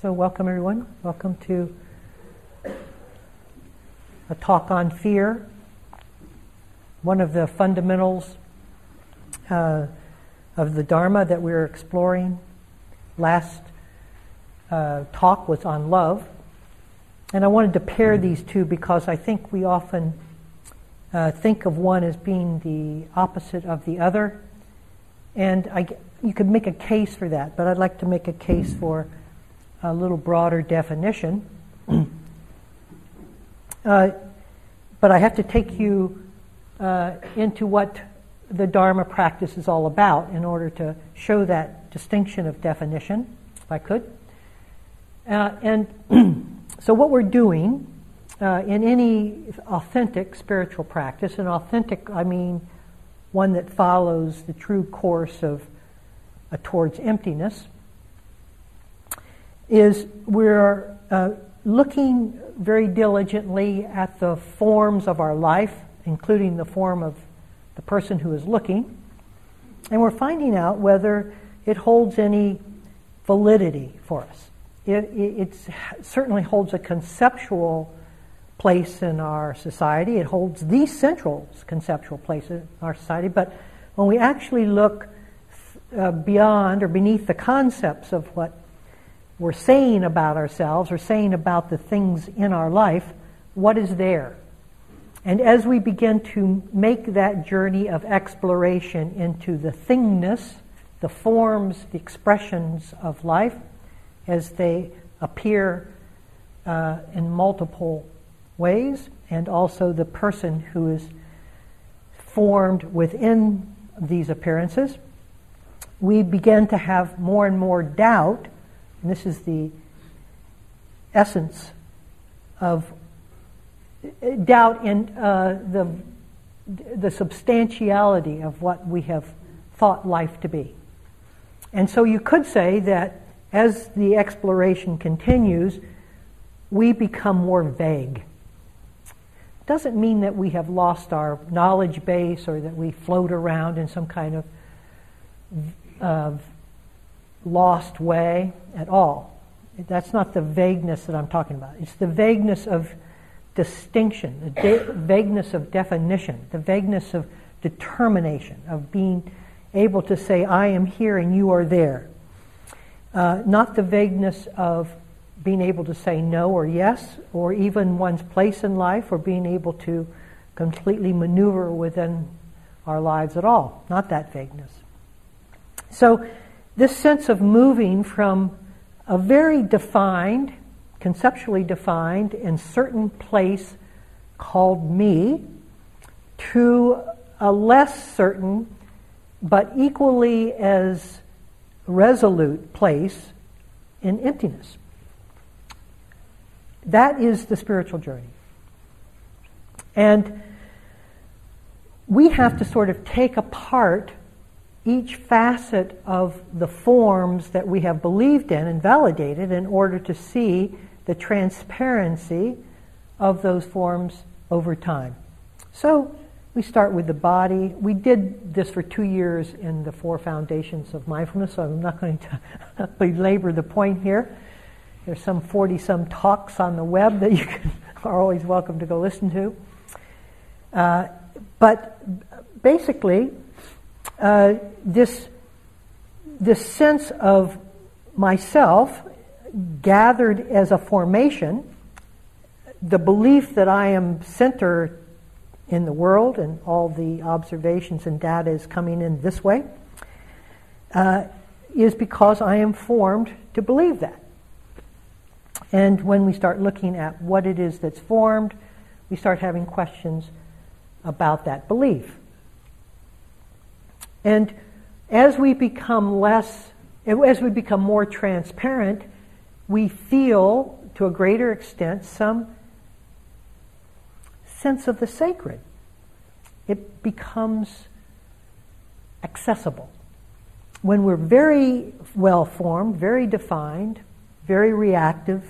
So, welcome everyone. Welcome to a talk on fear. One of the fundamentals uh, of the Dharma that we are exploring. Last uh, talk was on love. And I wanted to pair these two because I think we often uh, think of one as being the opposite of the other. And I, you could make a case for that, but I'd like to make a case for a little broader definition. uh, but I have to take you uh, into what the Dharma practice is all about in order to show that distinction of definition, if I could. Uh, and so, what we're doing uh, in any authentic spiritual practice, and authentic, I mean one that follows the true course of uh, towards emptiness, is we're uh, looking very diligently at the forms of our life, including the form of the person who is looking, and we're finding out whether it holds any validity for us. It, certainly holds a conceptual place in our society. It holds the central conceptual place in our society. But when we actually look uh, beyond or beneath the concepts of what we're saying about ourselves or saying about the things in our life, what is there? And as we begin to make that journey of exploration into the thingness, the forms, the expressions of life, as they appear uh, in multiple ways, and also the person who is formed within these appearances, we begin to have more and more doubt and this is the essence of doubt in uh, the, the substantiality of what we have thought life to be. And so you could say that as the exploration continues, we become more vague. Doesn't mean that we have lost our knowledge base or that we float around in some kind of uh, lost way at all. That's not the vagueness that I'm talking about. It's the vagueness of distinction, the de- vagueness of definition, the vagueness of determination, of being able to say, I am here and you are there. Uh, not the vagueness of being able to say no or yes, or even one's place in life, or being able to completely maneuver within our lives at all. Not that vagueness. So, this sense of moving from a very defined, conceptually defined, and certain place called me to a less certain but equally as resolute place in emptiness. That is the spiritual journey. And we have to sort of take apart each facet of the forms that we have believed in and validated in order to see the transparency of those forms over time. So we start with the body. We did this for two years in the four foundations of mindfulness, so I'm not going to belabor the point here. There's some 40 some talks on the web that you can, are always welcome to go listen to. Uh, but basically, uh, this, this sense of myself gathered as a formation, the belief that I am center in the world and all the observations and data is coming in this way, uh, is because I am formed to believe that. And when we start looking at what it is that's formed, we start having questions about that belief. And as we become less, as we become more transparent, we feel to a greater extent some sense of the sacred. It becomes accessible. When we're very well formed, very defined, very reactive,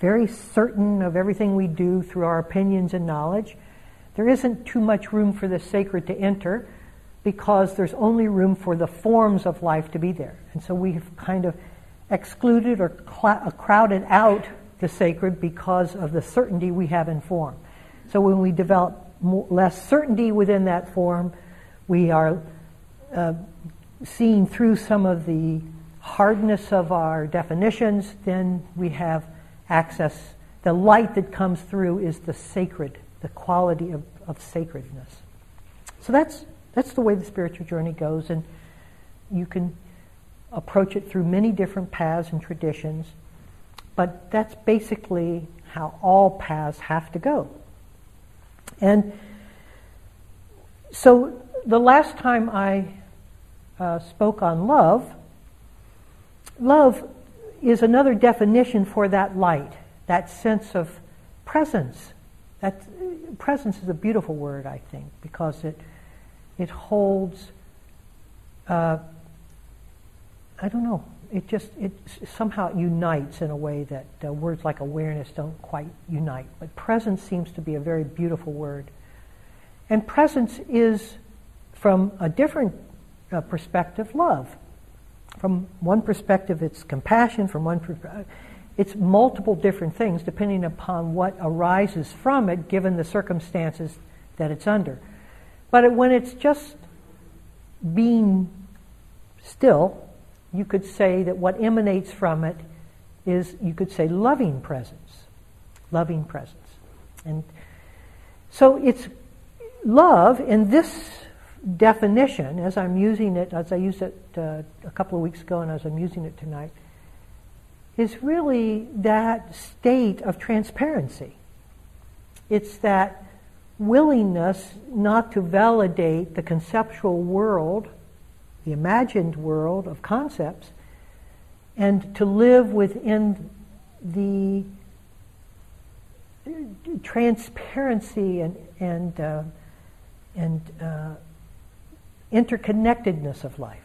very certain of everything we do through our opinions and knowledge, there isn't too much room for the sacred to enter because there's only room for the forms of life to be there. And so we've kind of excluded or cl- crowded out the sacred because of the certainty we have in form. So when we develop more, less certainty within that form, we are uh, seeing through some of the hardness of our definitions, then we have access. The light that comes through is the sacred, the quality of, of sacredness. So that's, that's the way the spiritual journey goes, and you can approach it through many different paths and traditions, but that's basically how all paths have to go. And so the last time I uh, spoke on love, love is another definition for that light, that sense of presence. That presence is a beautiful word, I think, because it it holds. Uh, I don't know. It just it somehow unites in a way that uh, words like awareness don't quite unite. But presence seems to be a very beautiful word, and presence is, from a different uh, perspective, love. From one perspective, it's compassion. From one perspective, it's multiple different things depending upon what arises from it, given the circumstances that it's under. But when it's just being still, you could say that what emanates from it is, you could say, loving presence. Loving presence. And so it's love in this definition, as I'm using it, as I used it uh, a couple of weeks ago and as I'm using it tonight, is really that state of transparency. It's that willingness not to validate the conceptual world, the imagined world of concepts, and to live within the transparency and, and, uh, and uh, interconnectedness of life.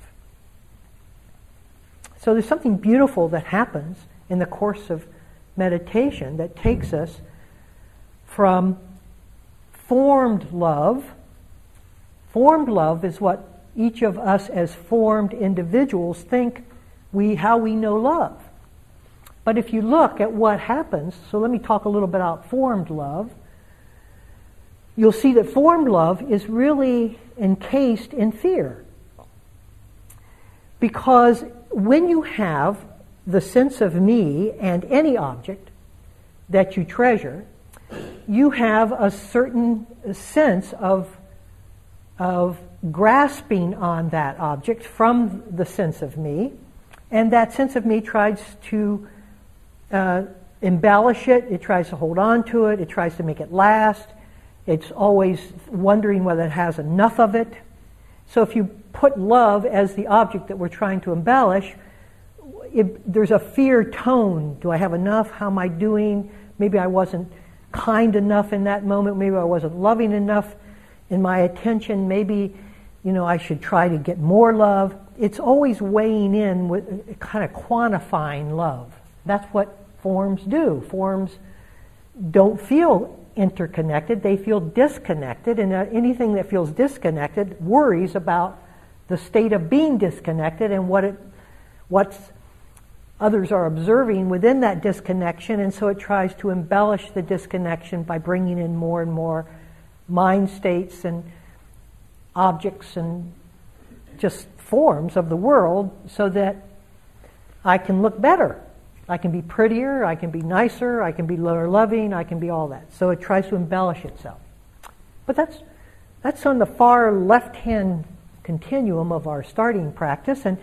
So there's something beautiful that happens in the course of meditation that takes us from formed love. Formed love is what each of us as formed individuals think we how we know love. But if you look at what happens, so let me talk a little bit about formed love. You'll see that formed love is really encased in fear. Because when you have the sense of me and any object that you treasure, you have a certain sense of, of grasping on that object from the sense of me, and that sense of me tries to uh, embellish it, it tries to hold on to it, it tries to make it last, it's always wondering whether it has enough of it. So if you put love as the object that we're trying to embellish, it, there's a fear tone. Do I have enough? How am I doing? Maybe I wasn't kind enough in that moment. Maybe I wasn't loving enough in my attention. Maybe, you know, I should try to get more love. It's always weighing in with kind of quantifying love. That's what forms do. Forms don't feel interconnected, they feel disconnected, and uh, anything that feels disconnected worries about the state of being disconnected and what it, what's others are observing within that disconnection, and so it tries to embellish the disconnection by bringing in more and more mind states and objects and just forms of the world so that I can look better I can be prettier, I can be nicer, I can be more loving, I can be all that. So it tries to embellish itself. But that's, that's on the far left hand continuum of our starting practice, and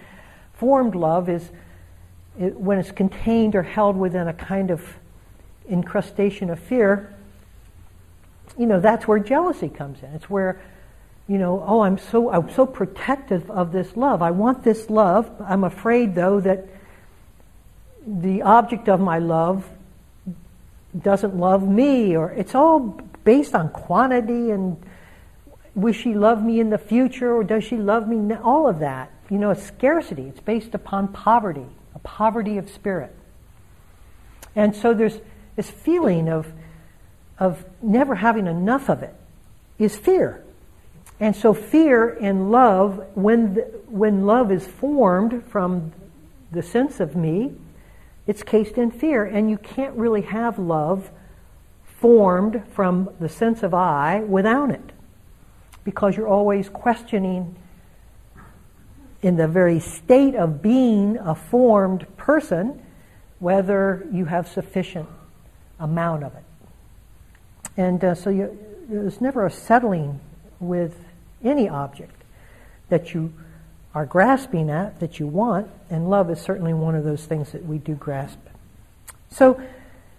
formed love is it, when it's contained or held within a kind of incrustation of fear. You know, that's where jealousy comes in. It's where you know, oh, I'm so I'm so protective of this love. I want this love. I'm afraid though that the object of my love doesn't love me, or it's all based on quantity and will she love me in the future or does she love me now? All of that. You know, it's scarcity. It's based upon poverty, a poverty of spirit. And so there's this feeling of, of never having enough of it is fear. And so fear and love, when, the, when love is formed from the sense of me, it's cased in fear. And you can't really have love formed from the sense of I without it. Because you're always questioning, in the very state of being a formed person, whether you have sufficient amount of it. And uh, so you, there's never a settling with any object that you are grasping at, that you want, and love is certainly one of those things that we do grasp. So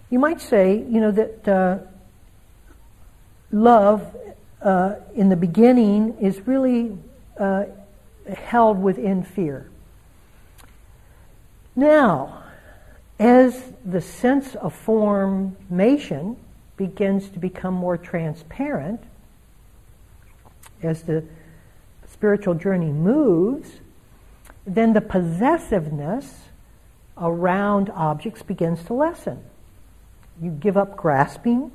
you might say, you know, that uh, love uh, in the beginning is really uh, held within fear. Now, as the sense of formation begins to become more transparent, as the spiritual journey moves, then the possessiveness around objects begins to lessen. You give up grasping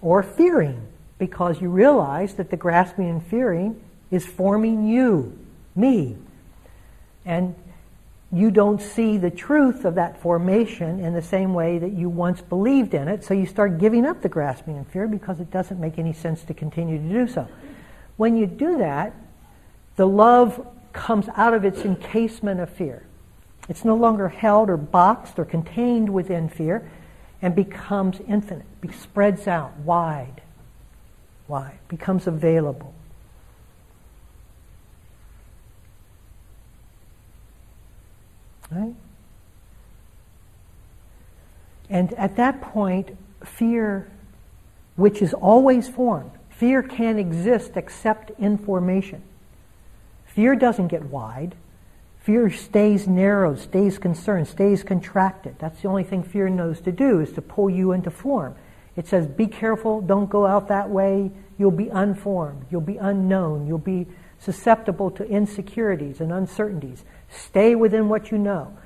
or fearing because you realize that the grasping and fearing is forming you, me. And you don't see the truth of that formation in the same way that you once believed in it, so you start giving up the grasping and fear because it doesn't make any sense to continue to do so. When you do that, the love comes out of its encasement of fear. It's no longer held or boxed or contained within fear and becomes infinite, spreads out wide, wide, becomes available. Right? And at that point, fear, which is always formed, fear can't exist except in formation. Fear doesn't get wide. Fear stays narrow, stays concerned, stays contracted. That's the only thing fear knows to do is to pull you into form. It says, be careful, don't go out that way. You'll be unformed. You'll be unknown. You'll be susceptible to insecurities and uncertainties. Stay within what you know.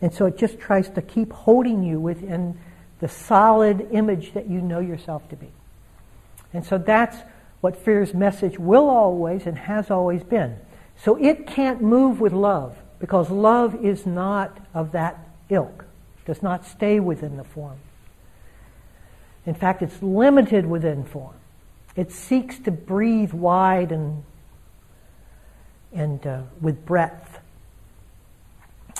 And so it just tries to keep holding you within the solid image that you know yourself to be. And so that's what fear's message will always and has always been. So it can't move with love because love is not of that ilk, does not stay within the form. In fact, it's limited within form. It seeks to breathe wide and, and uh, with breadth.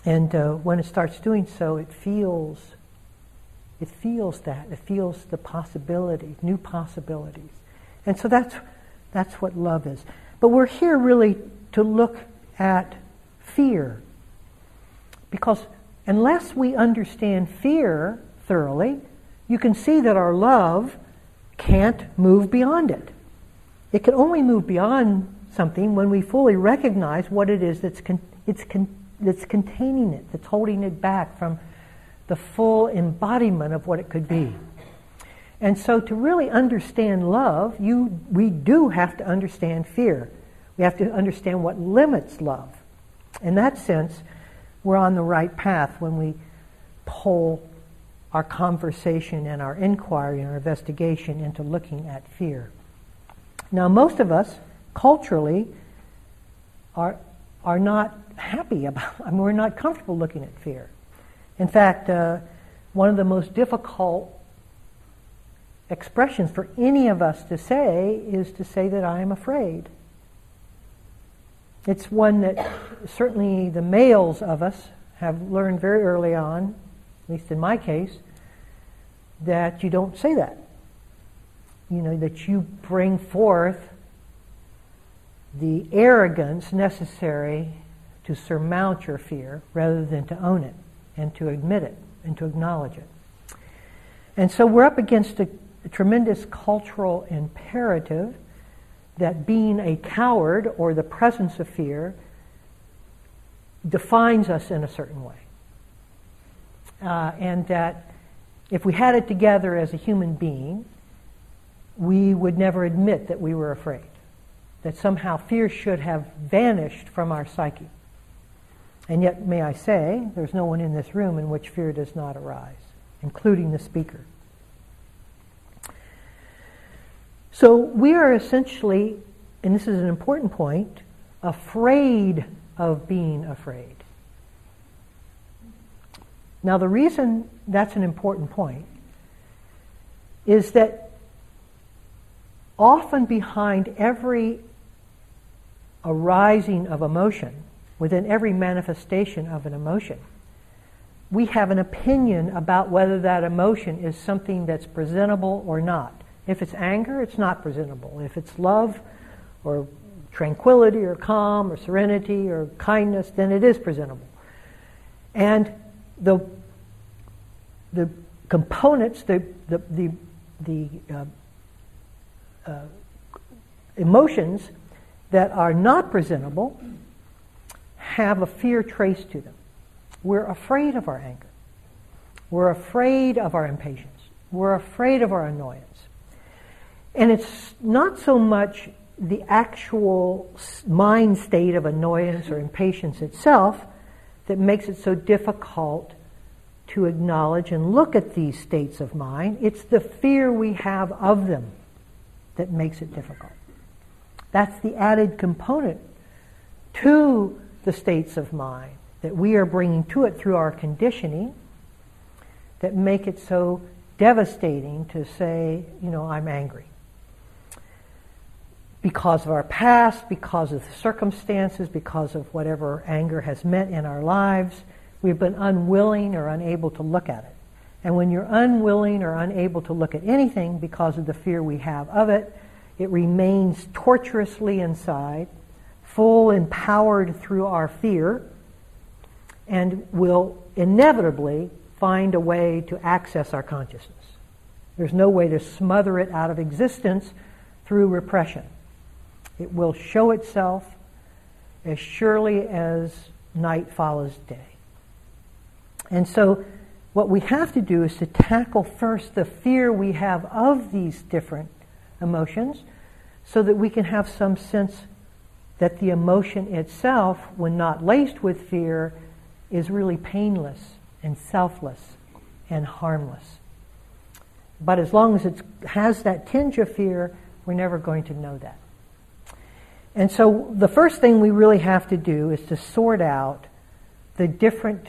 And uh, when it starts doing so, it feels, it feels that. It feels the possibility, new possibilities. And so that's, that's what love is. But we're here really to look at fear. Because unless we understand fear thoroughly, you can see that our love can't move beyond it. It can only move beyond something when we fully recognize what it is that's con- it's con- that's containing it, that's holding it back from the full embodiment of what it could be. And so to really understand love, you, we do have to understand fear. We have to understand what limits love. In that sense, we're on the right path when we pull our conversation and our inquiry and our investigation into looking at fear. Now, most of us, culturally, are, are not happy about, I mean, we're not comfortable looking at fear. In fact, uh, one of the most difficult expressions for any of us to say is to say that I am afraid. It's one that certainly the males of us have learned very early on, at least in my case, that you don't say that. You know, that you bring forth the arrogance necessary to surmount your fear rather than to own it and to admit it and to acknowledge it. And so we're up against a, a tremendous cultural imperative that being a coward or the presence of fear defines us in a certain way. Uh, and that if we had it together as a human being, we would never admit that we were afraid. That somehow fear should have vanished from our psyche. And yet, may I say, there's no one in this room in which fear does not arise, including the speaker. So we are essentially, and this is an important point, afraid of being afraid. Now, the reason that's an important point is that often behind every arising of emotion, within every manifestation of an emotion, we have an opinion about whether that emotion is something that's presentable or not. If it's anger, it's not presentable. If it's love or tranquility or calm or serenity or kindness, then it is presentable. And the, the components, the, the, the, the uh, uh, emotions that are not presentable have a fear traced to them. We're afraid of our anger. We're afraid of our impatience. We're afraid of our annoyance. And it's not so much the actual mind state of annoyance or impatience itself that makes it so difficult to acknowledge and look at these states of mind. It's the fear we have of them that makes it difficult. That's the added component to the states of mind that we are bringing to it through our conditioning that make it so devastating to say, you know, I'm angry. Because of our past, because of the circumstances, because of whatever anger has meant in our lives, we've been unwilling or unable to look at it. And when you're unwilling or unable to look at anything because of the fear we have of it, it remains torturously inside, full and powered through our fear, and will inevitably find a way to access our consciousness. There's no way to smother it out of existence through repression. It will show itself as surely as night follows day. And so, what we have to do is to tackle first the fear we have of these different emotions so that we can have some sense that the emotion itself, when not laced with fear, is really painless and selfless and harmless. But as long as it has that tinge of fear, we're never going to know that. And so the first thing we really have to do is to sort out the different,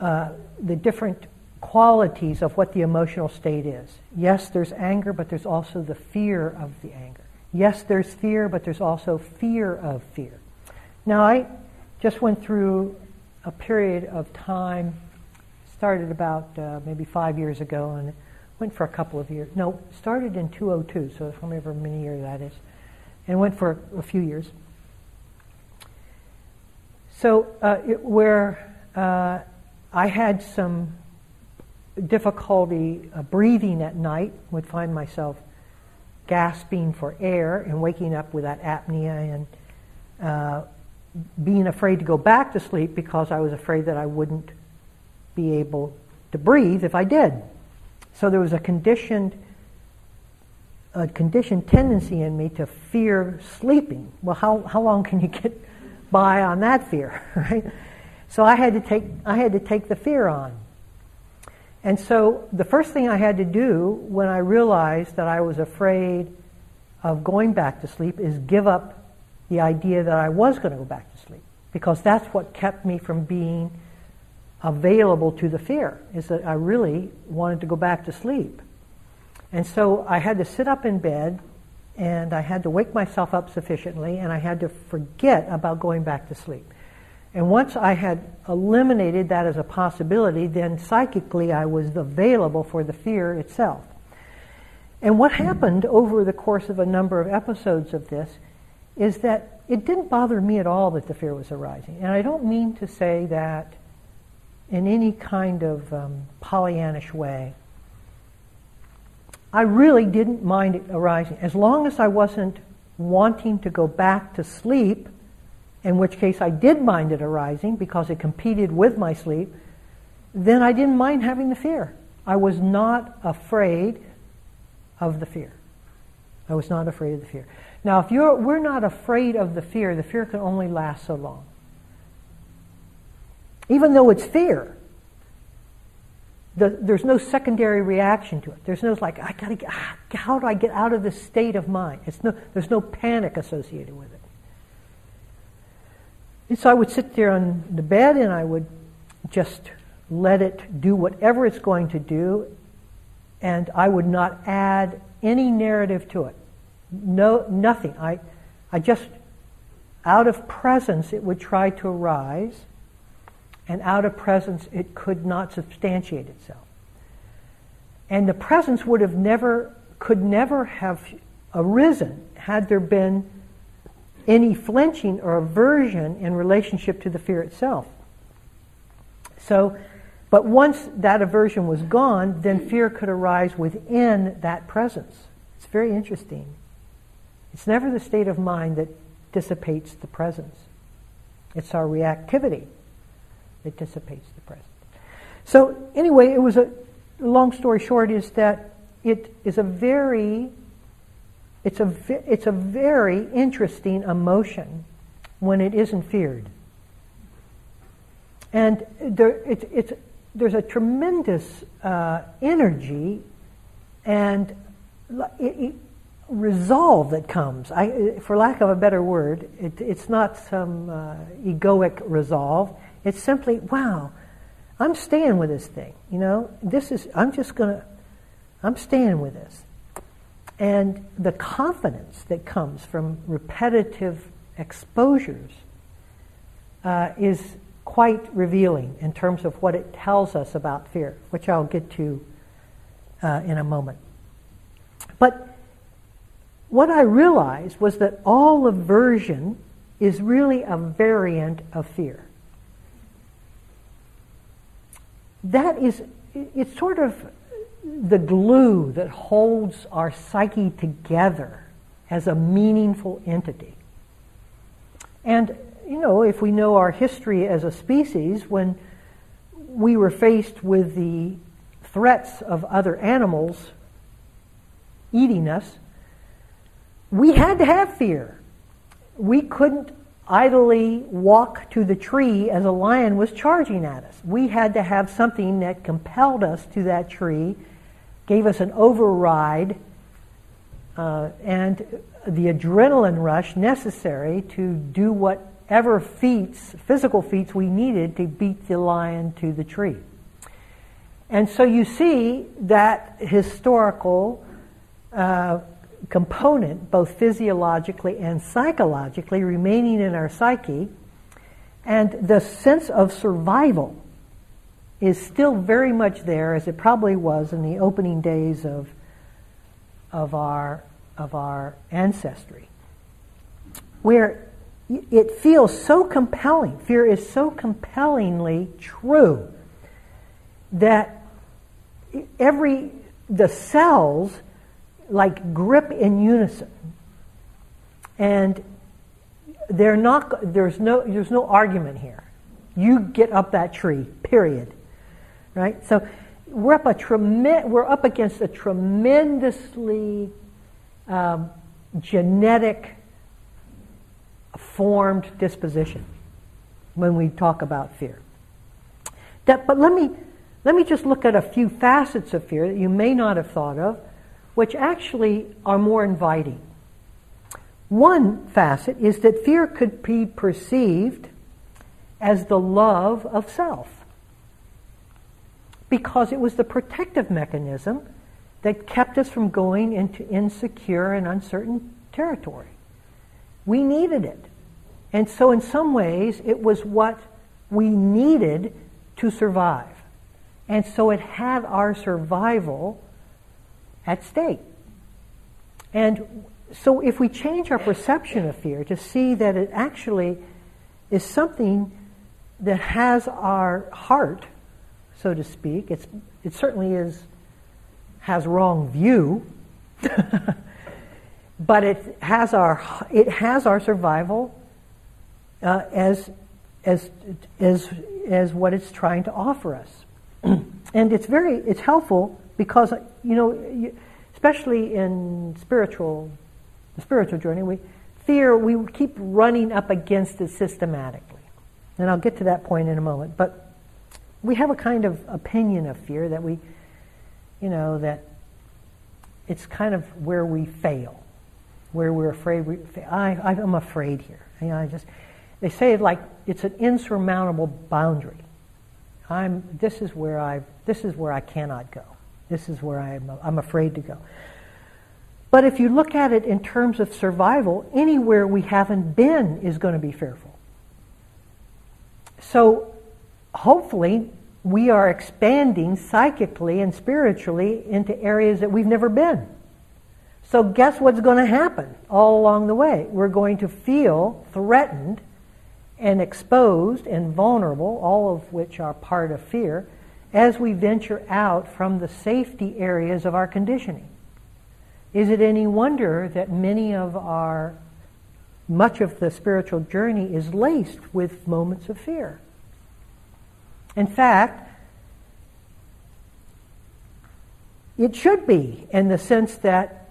uh, the different qualities of what the emotional state is. Yes, there's anger, but there's also the fear of the anger. Yes, there's fear, but there's also fear of fear. Now, I just went through a period of time, started about uh, maybe five years ago and went for a couple of years. No, started in 202, so however many years that is, and went for a few years. So, uh, it, where uh, I had some difficulty uh, breathing at night, would find myself gasping for air and waking up with that apnea and uh, being afraid to go back to sleep because I was afraid that I wouldn't be able to breathe if I did. So there was a conditioned a conditioned tendency in me to fear sleeping. Well, how, how long can you get by on that fear, right? So I had to take I had to take the fear on. And so the first thing I had to do when I realized that I was afraid of going back to sleep is give up the idea that I was going to go back to sleep because that's what kept me from being available to the fear is that I really wanted to go back to sleep. And so I had to sit up in bed and I had to wake myself up sufficiently and I had to forget about going back to sleep. And once I had eliminated that as a possibility, then psychically I was available for the fear itself. And what happened over the course of a number of episodes of this is that it didn't bother me at all that the fear was arising. And I don't mean to say that in any kind of um, Pollyannish way. I really didn't mind it arising. As long as I wasn't wanting to go back to sleep, in which case I did mind it arising because it competed with my sleep, then I didn't mind having the fear. I was not afraid of the fear. I was not afraid of the fear. Now, if you're, we're not afraid of the fear, the fear can only last so long. Even though it's fear, the, there's no secondary reaction to it. There's no like, I gotta get, ah, how do I get out of this state of mind? It's no, there's no panic associated with it. And so I would sit there on the bed and I would just let it do whatever it's going to do, and I would not add any narrative to it. No, nothing. I, I just, out of presence, it would try to arise, and out of presence, it could not substantiate itself. And the presence would have never, could never have arisen had there been any flinching or aversion in relationship to the fear itself. So, but once that aversion was gone, then fear could arise within that presence. It's very interesting. It's never the state of mind that dissipates the presence. It's our reactivity that dissipates the presence. So anyway, it was a long story short is that it is a very it's a it's a very interesting emotion when it isn't feared. And there, it's, it's, there's a tremendous uh, energy and resolve that comes. I, for lack of a better word, it, it's not some uh, egoic resolve. It's simply, wow, I'm staying with this thing. You know, this is, I'm just going to, I'm staying with this. And the confidence that comes from repetitive exposures uh, is quite revealing in terms of what it tells us about fear, which I'll get to uh, in a moment. But what I realized was that all aversion is really a variant of fear. That is, it's sort of the glue that holds our psyche together as a meaningful entity. And you know, if we know our history as a species, when we were faced with the threats of other animals eating us, we had to have fear. We couldn't idly walk to the tree as a lion was charging at us. We had to have something that compelled us to that tree, gave us an override, uh, and the adrenaline rush necessary to do whatever feats, physical feats we needed to beat the lion to the tree. And so you see that historical uh, component, both physiologically and psychologically, remaining in our psyche, and the sense of survival is still very much there, as it probably was in the opening days of, of, our, of our ancestry, where it feels so compelling. Fear is so compellingly true that every the cells like grip in unison, and they're not. There's no. There's no argument here. You get up that tree. Period. Right. So we're up a trem- We're up against a tremendously um, genetic formed disposition when we talk about fear. That, but let me, let me just look at a few facets of fear that you may not have thought of, which actually are more inviting. One facet is that fear could be perceived as the love of self because it was the protective mechanism that kept us from going into insecure and uncertain territory. We needed it. And so, in some ways, it was what we needed to survive. And so, it had our survival at stake. And so, if we change our perception of fear to see that it actually is something that has our heart, so to speak, it's, it certainly is has wrong view, but it has our it has our survival uh, as, as, as, as what it's trying to offer us. and it's very, it's helpful because, you know, especially in spiritual, the spiritual journey, we, fear, we keep running up against it systematically. And I'll get to that point in a moment. But we have a kind of opinion of fear that we, you know, that it's kind of where we fail, where we're afraid. We, I, I'm afraid here. You know, I just, they say it like it's an insurmountable boundary. I'm, this is where I, this is where I cannot go. This is where I'm, I'm afraid to go. But if you look at it in terms of survival, anywhere we haven't been is going to be fearful. So hopefully we are expanding psychically and spiritually into areas that we've never been. So guess what's going to happen all along the way? We're going to feel threatened and exposed and vulnerable, all of which are part of fear, as we venture out from the safety areas of our conditioning. Is it any wonder that many of our, much of the spiritual journey is laced with moments of fear? In fact, it should be in the sense that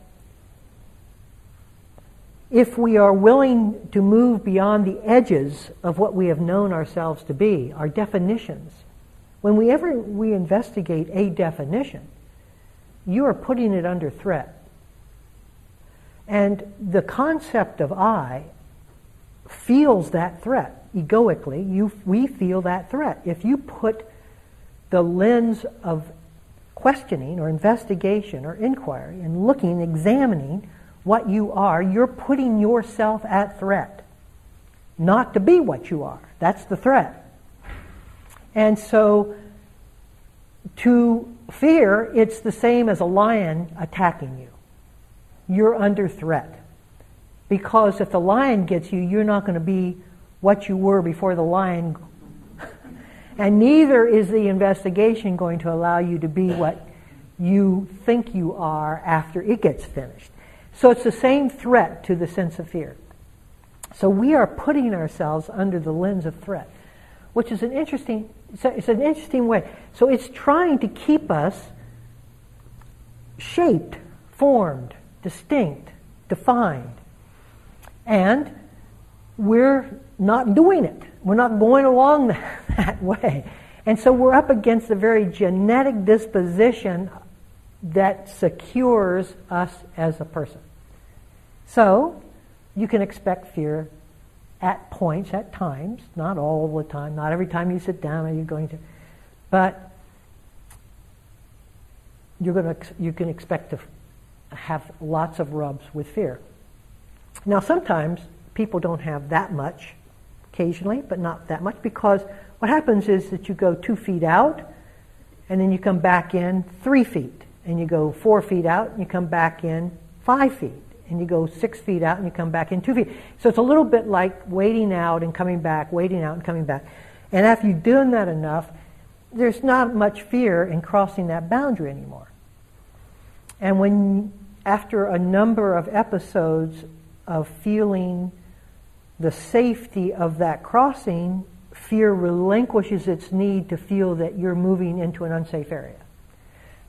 if we are willing to move beyond the edges of what we have known ourselves to be, our definitions, whenever we investigate a definition, you are putting it under threat. And the concept of I feels that threat. Egoically, you, we feel that threat. If you put the lens of questioning or investigation or inquiry and looking, examining what you are, you're putting yourself at threat. Not to be what you are. That's the threat. And so, to fear, it's the same as a lion attacking you. You're under threat. Because if the lion gets you, you're not going to be what you were before the lion. and neither is the investigation going to allow you to be what you think you are after it gets finished. So it's the same threat to the sense of fear. So we are putting ourselves under the lens of threat, which is an interesting, it's an interesting way. So it's trying to keep us shaped, formed, distinct, defined. And we're not doing it. We're not going along that way. And so we're up against a very genetic disposition that secures us as a person. So, you can expect fear at points, at times, not all the time, not every time you sit down are you going to, but you're going to, you can expect to have lots of rubs with fear. Now, sometimes people don't have that much, occasionally, but not that much, because what happens is that you go two feet out, and then you come back in three feet, and you go four feet out, and you come back in five feet and you go six feet out and you come back in two feet. So it's a little bit like waiting out and coming back, waiting out and coming back. And after you've done that enough, there's not much fear in crossing that boundary anymore. And when, after a number of episodes of feeling the safety of that crossing, fear relinquishes its need to feel that you're moving into an unsafe area.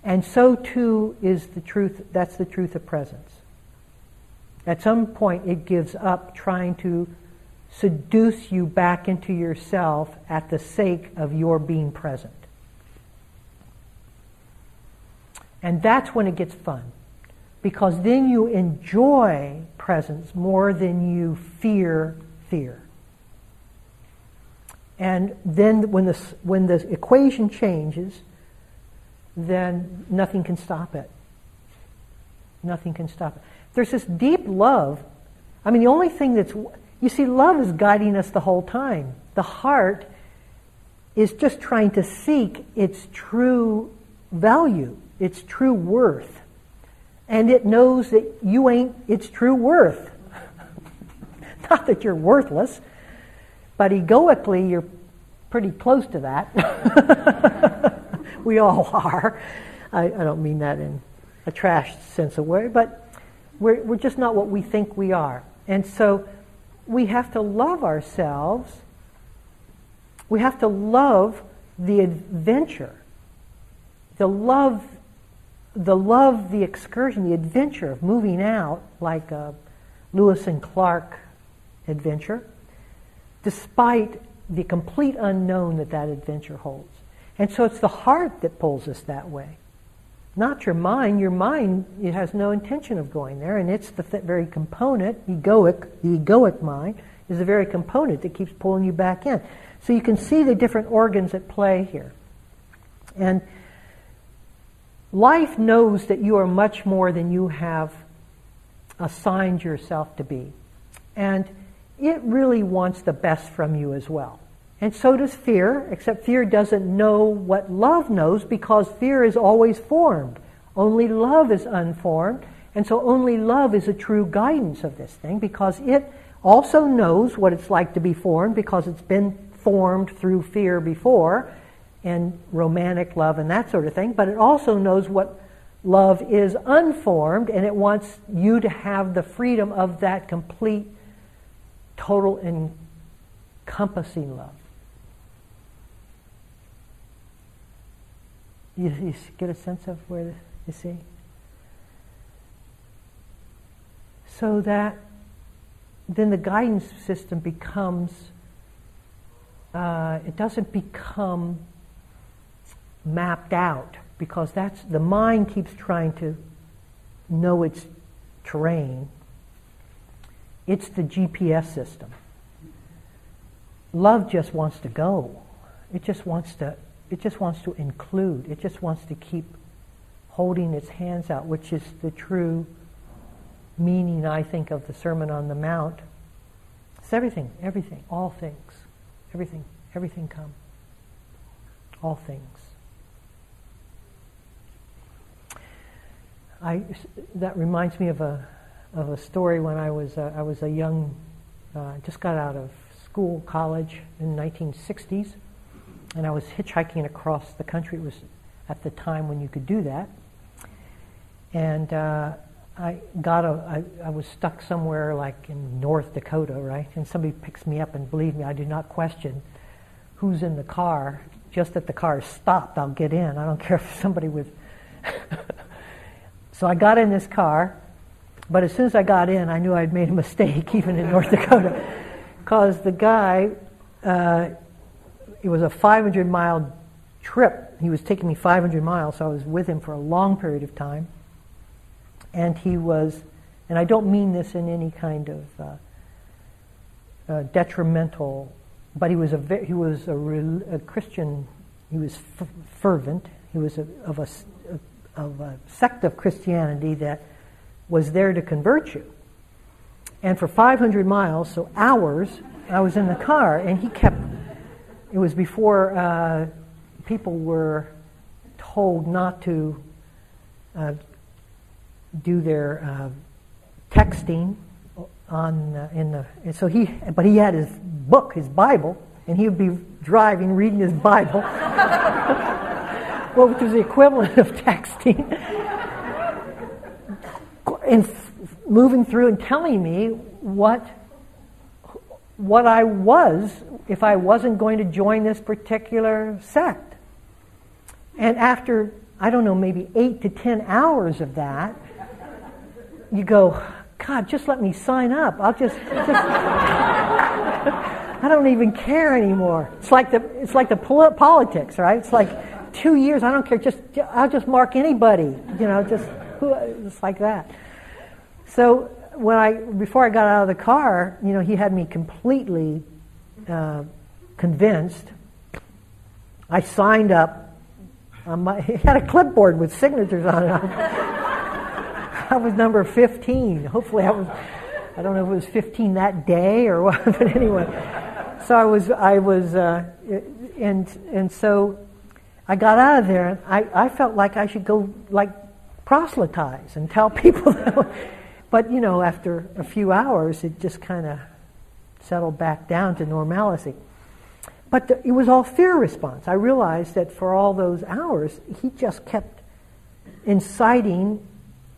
And so too is the truth, that's the truth of presence. At some point, it gives up trying to seduce you back into yourself at the sake of your being present. And that's when it gets fun. Because then you enjoy presence more than you fear fear. And then when the, when the equation changes, then nothing can stop it. Nothing can stop it. There's this deep love. I mean, the only thing that's, you see, love is guiding us the whole time. The heart is just trying to seek its true value, its true worth. And it knows that you ain't its true worth. Not that you're worthless, but egoically you're pretty close to that. we all are. I, I, don't mean that in a trash sense of word, but we're, we're just not what we think we are. And so we have to love ourselves. We have to love the adventure, the love, the love, the excursion, the adventure of moving out, like a Lewis and Clark adventure, despite the complete unknown that that adventure holds. And so it's the heart that pulls us that way not your mind. Your mind it has no intention of going there, and it's the th- very component, egoic, the egoic mind, is the very component that keeps pulling you back in. So you can see the different organs at play here. And life knows that you are much more than you have assigned yourself to be. And it really wants the best from you as well. And so does fear, except fear doesn't know what love knows because fear is always formed. Only love is unformed. And so only love is a true guidance of this thing because it also knows what it's like to be formed because it's been formed through fear before and romantic love and that sort of thing. But it also knows what love is unformed and it wants you to have the freedom of that complete, total, encompassing love. You, you get a sense of where you see? So that then the guidance system becomes, uh, it doesn't become mapped out because that's the mind keeps trying to know its terrain. It's the GPS system. Love just wants to go. It just wants to it just wants to include. It just wants to keep holding its hands out, which is the true meaning, I think, of the Sermon on the Mount. It's everything, everything, all things, everything, everything come. All things. I, that reminds me of a, of a story when I was, uh, I was a young, uh, just got out of school, college in the 1960s, and I was hitchhiking across the country. It was at the time when you could do that. And uh, I got a, I, I was stuck somewhere like in North Dakota, right? And somebody picks me up, and believe me, I do not question who's in the car. Just that the car is stopped, I'll get in. I don't care if somebody with. So I got in this car, but as soon as I got in, I knew I'd made a mistake, even in North Dakota, because the guy, uh, it was a 500 mile trip. He was taking me 500 miles, so I was with him for a long period of time and he was, and I don't mean this in any kind of uh, uh, detrimental, but he was a he was a, a Christian. He was f- fervent. He was a, of a of a sect of Christianity that was there to convert you. And for 500 miles, so hours, I was in the car, and he kept. It was before uh, people were told not to uh, do their uh, texting on in the and so he but he had his book his bible and he would be driving reading his bible well which was the equivalent of texting and moving through and telling me what what I was if I wasn't going to join this particular sect and after I don't know maybe 8 to 10 hours of that you go, God, just let me sign up. I'll just, just I don't even care anymore. It's like the, it's like the politics, right? It's like two years. I don't care. Just, I'll just mark anybody. You know, just, who, it's like that. So when I, before I got out of the car, you know, he had me completely uh, convinced. I signed up. My, he had a clipboard with signatures on it. I was number 15. Hopefully, I was, I don't know if it was 15 that day or what, but anyway. So I was, I was, uh, and, and so I got out of there and I, I felt like I should go like proselytize and tell people. That, but, you know, after a few hours, it just kind of settled back down to normalcy. But the, it was all fear response. I realized that for all those hours, he just kept inciting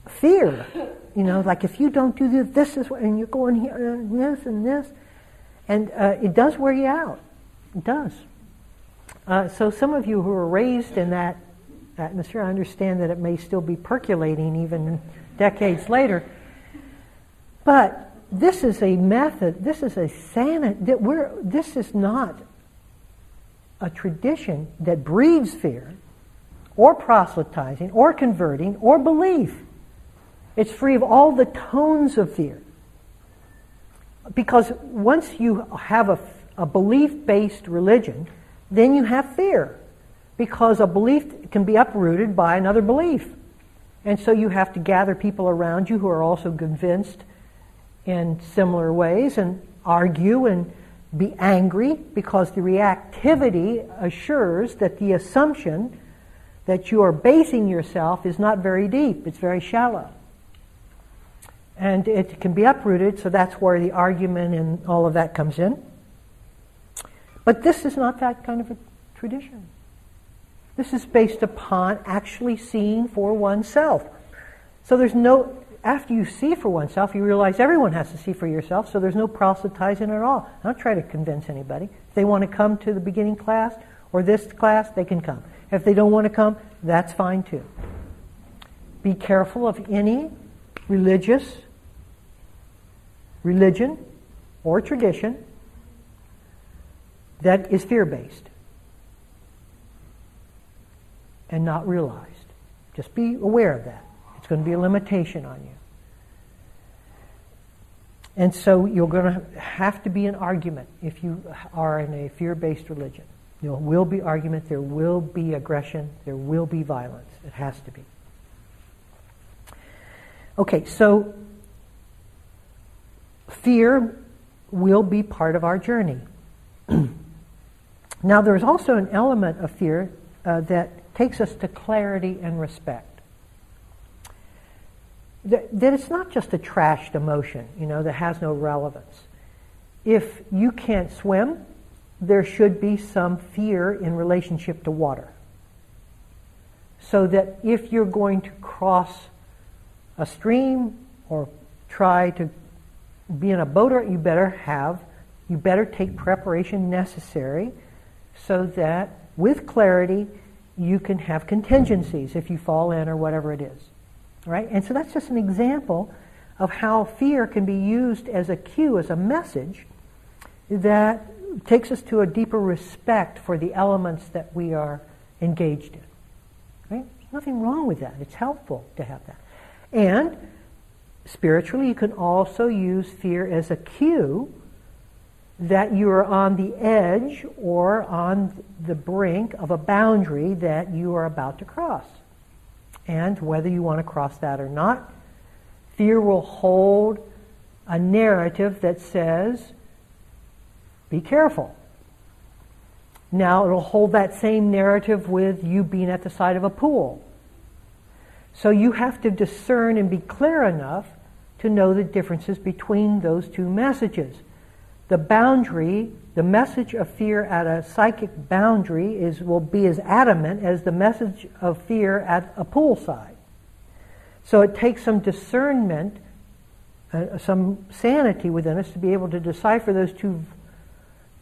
fear. You know, like if you don't do this, this is what, and you're going here and this and this, and uh, it does wear you out. It does. Uh, so some of you who were raised in that atmosphere, I understand that it may still be percolating even decades later. But this is a method. This is a sanity. That we're. This is not a tradition that breeds fear, or proselytizing, or converting, or belief. It's free of all the tones of fear. because once you have a, a belief based religion, then you have fear. Because a belief can be uprooted by another belief. And so you have to gather people around you who are also convinced in similar ways and argue and be angry because the reactivity assures that the assumption that you are basing yourself is not very deep, it's very shallow. And it can be uprooted, so that's where the argument and all of that comes in. But this is not that kind of a tradition. This is based upon actually seeing for oneself. So there's no, after you see for oneself, you realize everyone has to see for yourself, so there's no proselytizing at all. I don't try to convince anybody. If they want to come to the beginning class or this class, they can come. If they don't want to come, that's fine too. Be careful of any religious religion or tradition that is fear based and not realized. Just be aware of that. It's going to be a limitation on you. And so you're going to have to be an argument if you are in a fear based religion. There will be argument, there will be aggression, there will be violence. It has to be. Okay, so fear will be part of our journey. now, there's also an element of fear uh, that takes us to clarity and respect. That, that it's not just a trashed emotion, you know, that has no relevance. If you can't swim, there should be some fear in relationship to water. So that if you're going to cross a stream or try to be in a boat, you better have, you better take preparation necessary so that with clarity you can have contingencies if you fall in or whatever it is. Right? And so that's just an example of how fear can be used as a cue, as a message that takes us to a deeper respect for the elements that we are engaged in. Right? Nothing wrong with that. It's helpful to have that. And spiritually, you can also use fear as a cue that you are on the edge or on the brink of a boundary that you are about to cross. And whether you want to cross that or not, fear will hold a narrative that says, be careful. Now, it'll hold that same narrative with you being at the side of a pool. So you have to discern and be clear enough to know the differences between those two messages. The boundary, the message of fear at a psychic boundary is will be as adamant as the message of fear at a poolside. So it takes some discernment, uh, some sanity within us to be able to decipher those two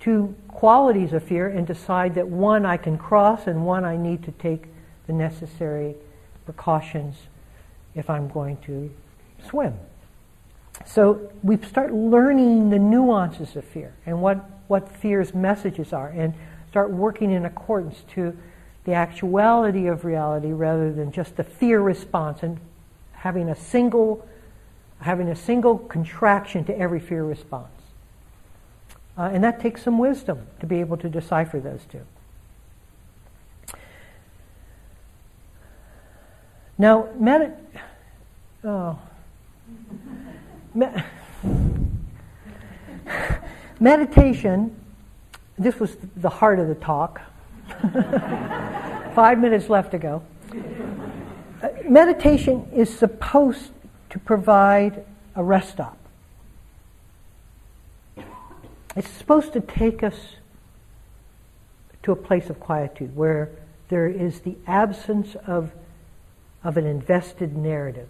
two qualities of fear and decide that one I can cross and one I need to take the necessary precautions if I'm going to swim. So we start learning the nuances of fear and what, what fear's messages are and start working in accordance to the actuality of reality rather than just the fear response and having a single having a single contraction to every fear response. Uh, and that takes some wisdom to be able to decipher those two. Now, medit- oh. Me- meditation, this was the heart of the talk. Five minutes left to go. Uh, meditation is supposed to provide a rest stop. It's supposed to take us to a place of quietude where there is the absence of, of an invested narrative,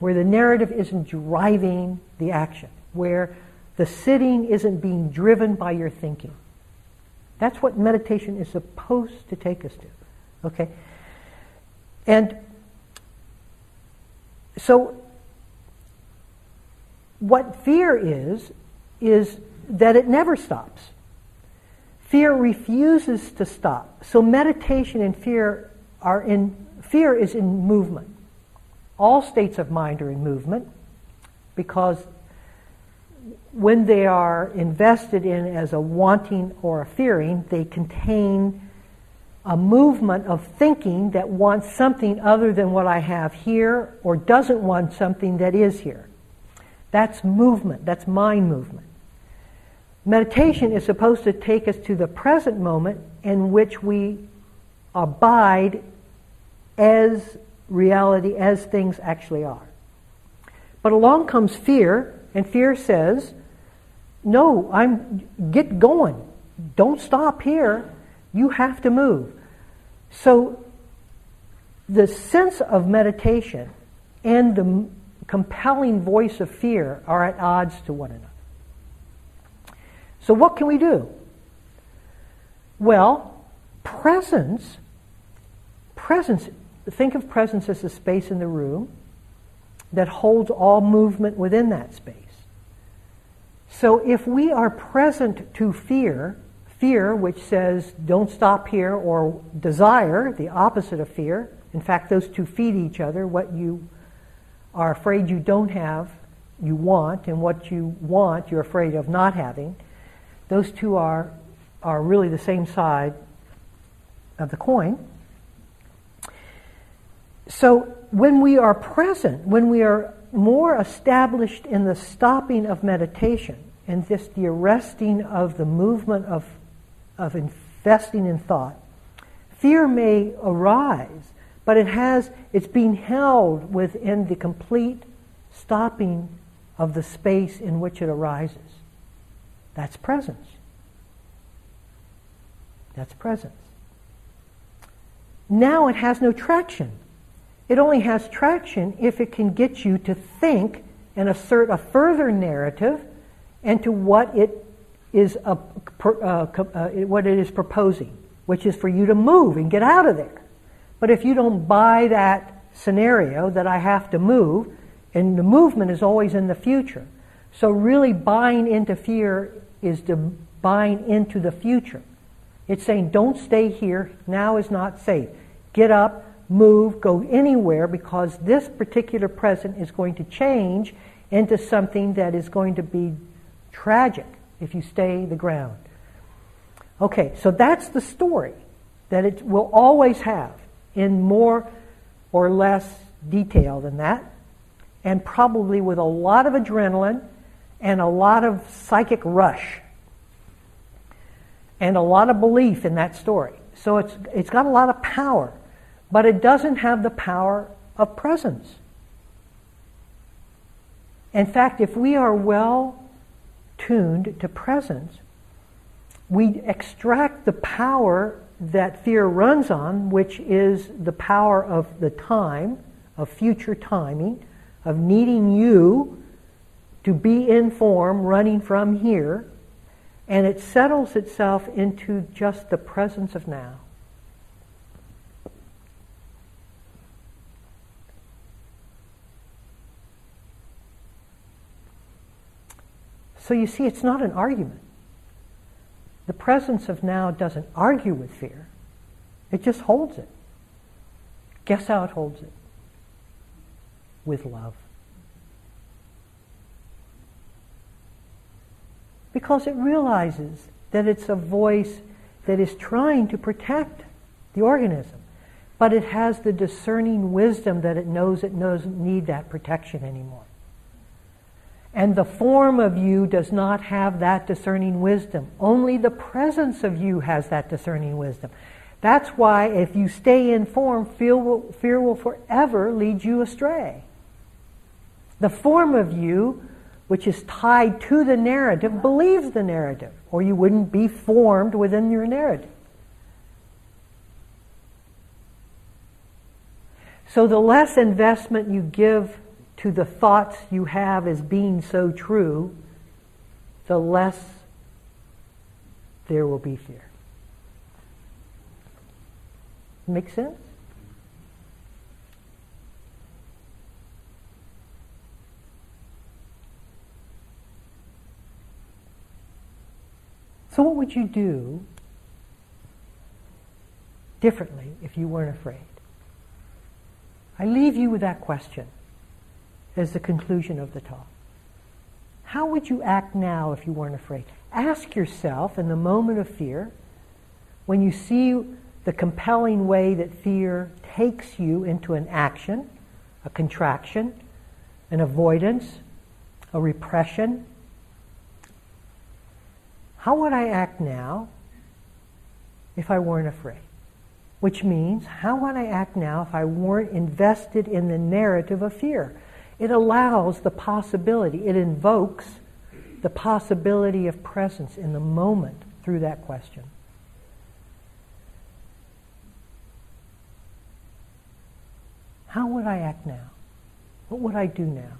where the narrative isn't driving the action, where the sitting isn't being driven by your thinking. That's what meditation is supposed to take us to. Okay? And so, what fear is, is that it never stops. Fear refuses to stop. So meditation and fear are in fear is in movement. All states of mind are in movement because when they are invested in as a wanting or a fearing, they contain a movement of thinking that wants something other than what I have here or doesn't want something that is here. That's movement, that's mind movement. Meditation is supposed to take us to the present moment in which we abide as reality, as things actually are. But along comes fear, and fear says, No, I'm get going. Don't stop here. You have to move. So the sense of meditation and the compelling voice of fear are at odds to one another. So what can we do? Well, presence, presence, think of presence as a space in the room that holds all movement within that space. So if we are present to fear, fear, which says don't stop here, or desire, the opposite of fear, in fact, those two feed each other. What you are afraid you don't have, you want, and what you want, you're afraid of not having. Those two are, are really the same side of the coin. So when we are present, when we are more established in the stopping of meditation and this the arresting of the movement of, of investing in thought, fear may arise, but it has it's being held within the complete stopping of the space in which it arises. That's presence. That's presence. Now it has no traction. It only has traction if it can get you to think and assert a further narrative and to what it is a, uh, uh, what it is proposing, which is for you to move and get out of there. But if you don't buy that scenario that I have to move, and the movement is always in the future. So really buying into fear is to buying into the future. It's saying don't stay here, now is not safe. Get up, move, go anywhere because this particular present is going to change into something that is going to be tragic if you stay the ground. Okay, so that's the story that it will always have in more or less detail than that, and probably with a lot of adrenaline and a lot of psychic rush and a lot of belief in that story. So it's, it's got a lot of power but it doesn't have the power of presence. In fact, if we are well tuned to presence, we extract the power that fear runs on, which is the power of the time, of future timing, of needing you to be in form running from here, and it settles itself into just the presence of now. So you see, it's not an argument. The presence of now doesn't argue with fear, it just holds it. Guess how it holds it? With love. Because it realizes that it's a voice that is trying to protect the organism, but it has the discerning wisdom that it knows it doesn't need that protection anymore. And the form of you does not have that discerning wisdom. Only the presence of you has that discerning wisdom. That's why if you stay in form, fear will, fear will forever lead you astray. The form of you, which is tied to the narrative, believes the narrative, or you wouldn't be formed within your narrative. So the less investment you give to the thoughts you have as being so true, the less there will be fear. Make sense? So, what would you do differently if you weren't afraid? I leave you with that question as the conclusion of the talk. how would you act now if you weren't afraid? Ask yourself in the moment of fear, when you see the compelling way that fear takes you into an action, a contraction, an avoidance, a repression, how would I act now if I weren't afraid? Which means, how would I act now if I weren't invested in the narrative of fear? It allows the possibility, it invokes the possibility of presence in the moment through that question. How would I act now? What would I do now?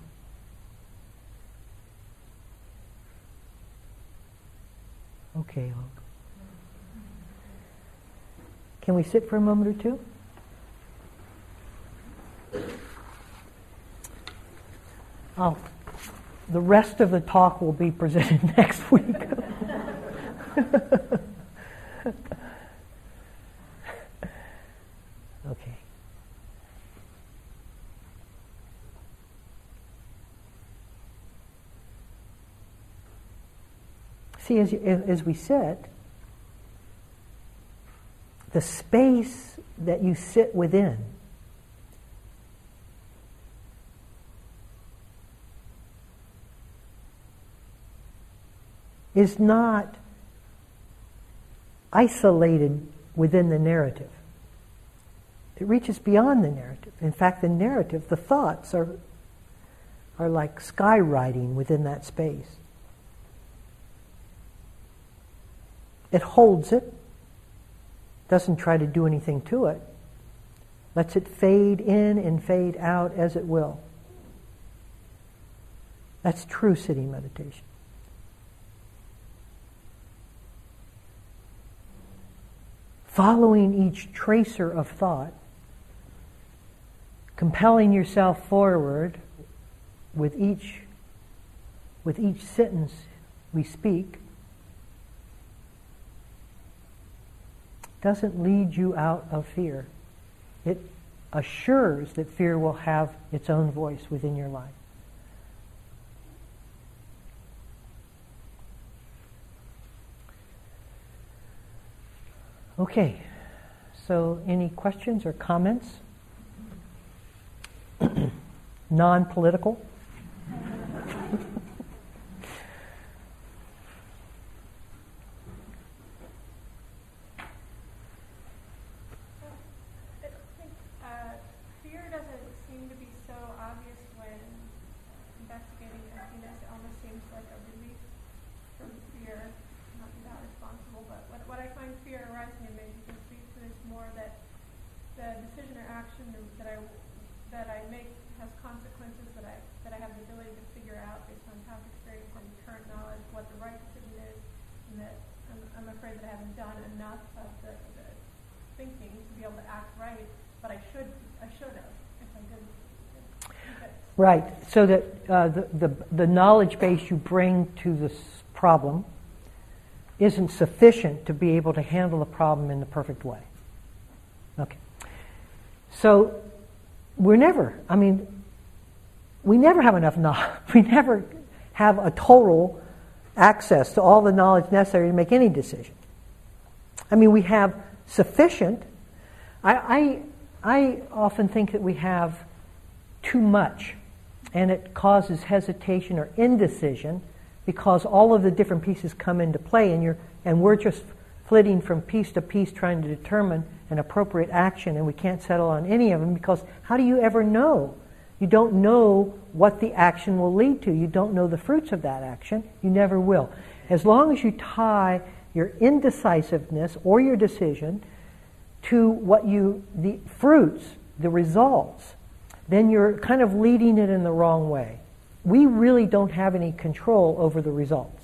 Okay, Can we sit for a moment or two? Oh, the rest of the talk will be presented next week. okay. See, as, as we sit, the space that you sit within is not isolated within the narrative. It reaches beyond the narrative. In fact, the narrative, the thoughts are, are like skywriting within that space. It holds it, doesn't try to do anything to it, lets it fade in and fade out as it will. That's true sitting meditation. Following each tracer of thought, compelling yourself forward with each, with each sentence we speak, doesn't lead you out of fear. It assures that fear will have its own voice within your life. Okay, so any questions or comments? Non political? Right. So that uh, the, the, the knowledge base you bring to this problem isn't sufficient to be able to handle the problem in the perfect way. Okay. So we're never, I mean, we never have enough knowledge. We never have a total access to all the knowledge necessary to make any decision. I mean, we have sufficient. I, I, I often think that we have too much and it causes hesitation or indecision because all of the different pieces come into play and you're and we're just flitting from piece to piece trying to determine an appropriate action and we can't settle on any of them because how do you ever know? You don't know what the action will lead to. You don't know the fruits of that action. You never will. As long as you tie your indecisiveness or your decision to what you the fruits the results then you're kind of leading it in the wrong way. We really don't have any control over the results.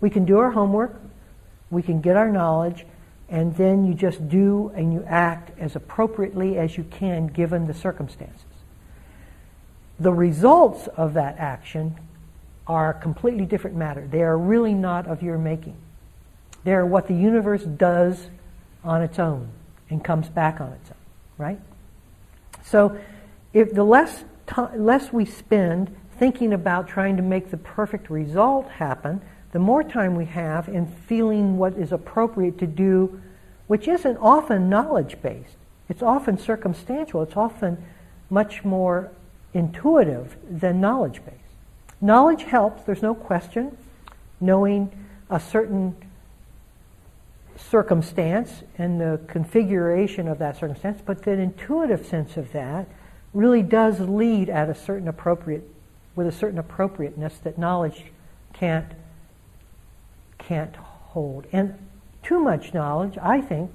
We can do our homework, we can get our knowledge, and then you just do and you act as appropriately as you can given the circumstances. The results of that action are a completely different matter. They are really not of your making. They are what the universe does on its own and comes back on its own, right? So if the less, less we spend thinking about trying to make the perfect result happen, the more time we have in feeling what is appropriate to do, which isn't often knowledge based. It's often circumstantial. It's often much more intuitive than knowledge based. Knowledge helps, there's no question. Knowing a certain circumstance and the configuration of that circumstance, but the intuitive sense of that really does lead at a certain appropriate with a certain appropriateness that knowledge can't can't hold. And too much knowledge, I think,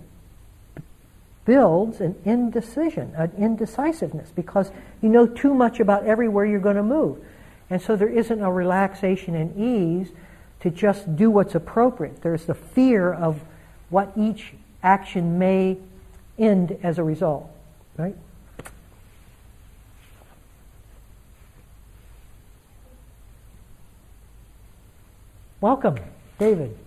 builds an indecision, an indecisiveness, because you know too much about everywhere you're going to move. And so there isn't a relaxation and ease to just do what's appropriate. There's the fear of what each action may end as a result, right? Welcome, David.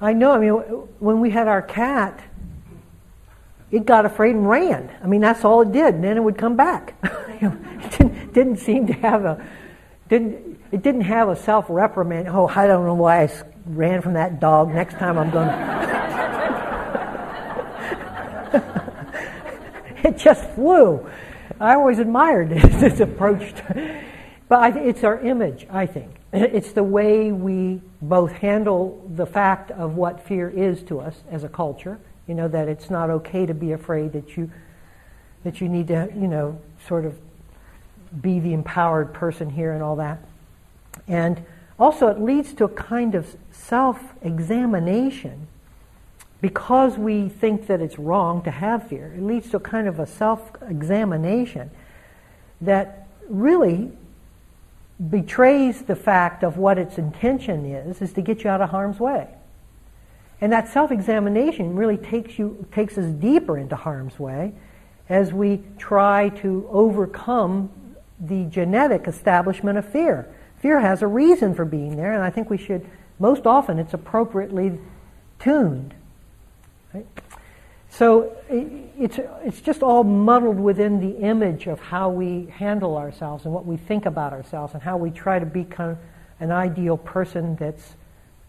I know. I mean, when we had our cat, it got afraid and ran. I mean, that's all it did, and then it would come back. it didn't, didn't, seem to have a didn't it didn't have a self reprimand. Oh, I don't know why I ran from that dog. Next time I'm going. it just flew. I always admired this approach, to, but it's our image. I think it's the way we both handle the fact of what fear is to us as a culture. You know that it's not okay to be afraid. That you that you need to you know sort of be the empowered person here and all that. And also, it leads to a kind of self-examination because we think that it's wrong to have fear. It leads to a kind of a self-examination that really betrays the fact of what its intention is, is to get you out of harm's way. And that self-examination really takes you takes us deeper into harm's way as we try to overcome the genetic establishment of fear. Fear has a reason for being there, and I think we should most often it's appropriately tuned. Right? So it's, it's just all muddled within the image of how we handle ourselves and what we think about ourselves and how we try to become an ideal person that's,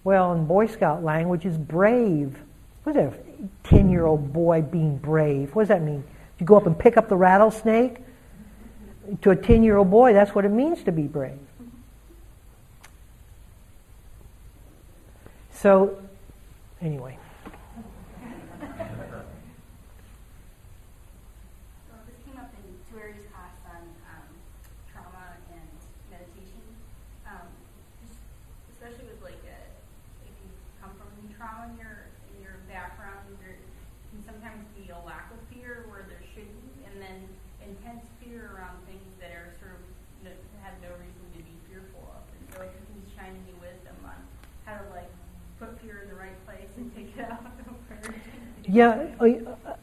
well, in Boy Scout language, is brave. What is a 10 year old boy being brave? What does that mean? You go up and pick up the rattlesnake? To a 10 year old boy, that's what it means to be brave. So, anyway. Yeah, uh, you shine any wisdom on how to like put fear in the right place and take it out? Yeah,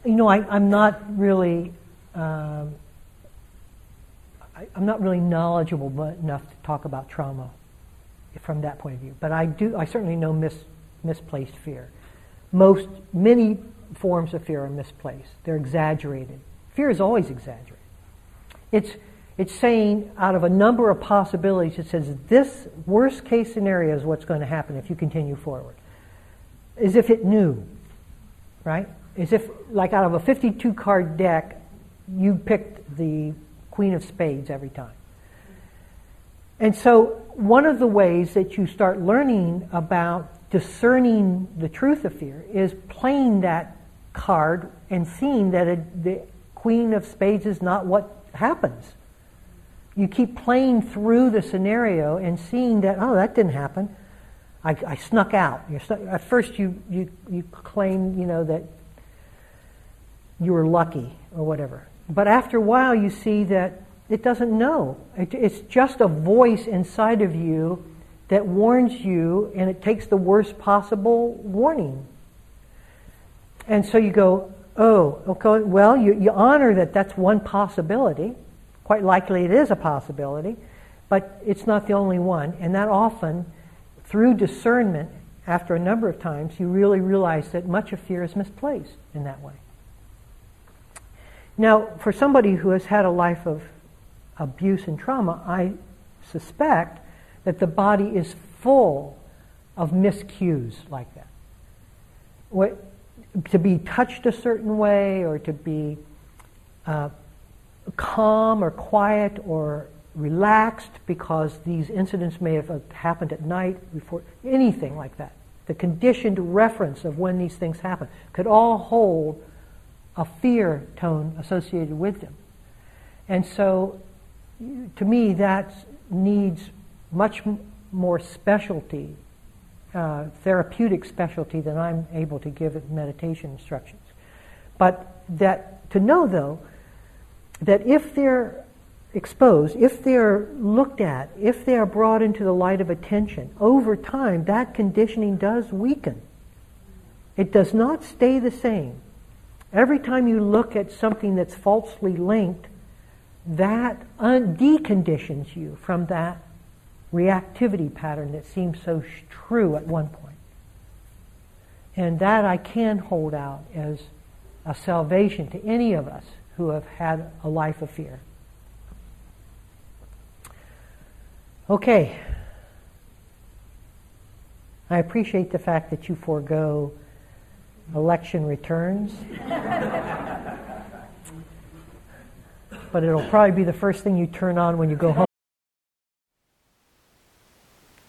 you know, I, am not really, um, I, am not really knowledgeable enough to talk about trauma from that point of view. But I do, I certainly know mis, misplaced fear. Most, many forms of fear are misplaced. They're exaggerated. Fear is always exaggerated. It's, it's saying out of a number of possibilities, it says this worst case scenario is what's going to happen if you continue forward. As if it knew right? As if, like out of a 52 card deck, you picked the Queen of Spades every time. And so, one of the ways that you start learning about discerning the truth of fear is playing that card and seeing that it, the queen of spades is not what happens. You keep playing through the scenario and seeing that, oh, that didn't happen. I, I snuck out. at first, you, you, you claim, you know, that you were lucky or whatever. But after a while, you see that it doesn't know. It, it's just a voice inside of you that warns you, and it takes the worst possible warning. And so you go, oh, okay, well, you, you honor that that's one possibility. Quite likely it is a possibility, but it's not the only one. And that often through discernment, after a number of times, you really realize that much of fear is misplaced in that way. Now, for somebody who has had a life of abuse and trauma, I suspect that the body is full of miscues like that. What, to be touched a certain way, or to be uh, calm or quiet or relaxed because these incidents may have happened at night before anything like that. The conditioned reference of when these things happen could all hold a fear tone associated with them. And so, to me, that needs much more specialty, uh, therapeutic specialty than I'm able to give at meditation instructions. But that to know though that if they're exposed, if they're looked at, if they are brought into the light of attention, over time that conditioning does weaken. It does not stay the same. Every time you look at something that's falsely linked, that un- deconditions you from that reactivity pattern that seems so true at one point. And that I can hold out as a salvation to any of us who have had a life of fear. Okay. I appreciate the fact that you forego election returns. but it'll probably be the first thing you turn on when you go home.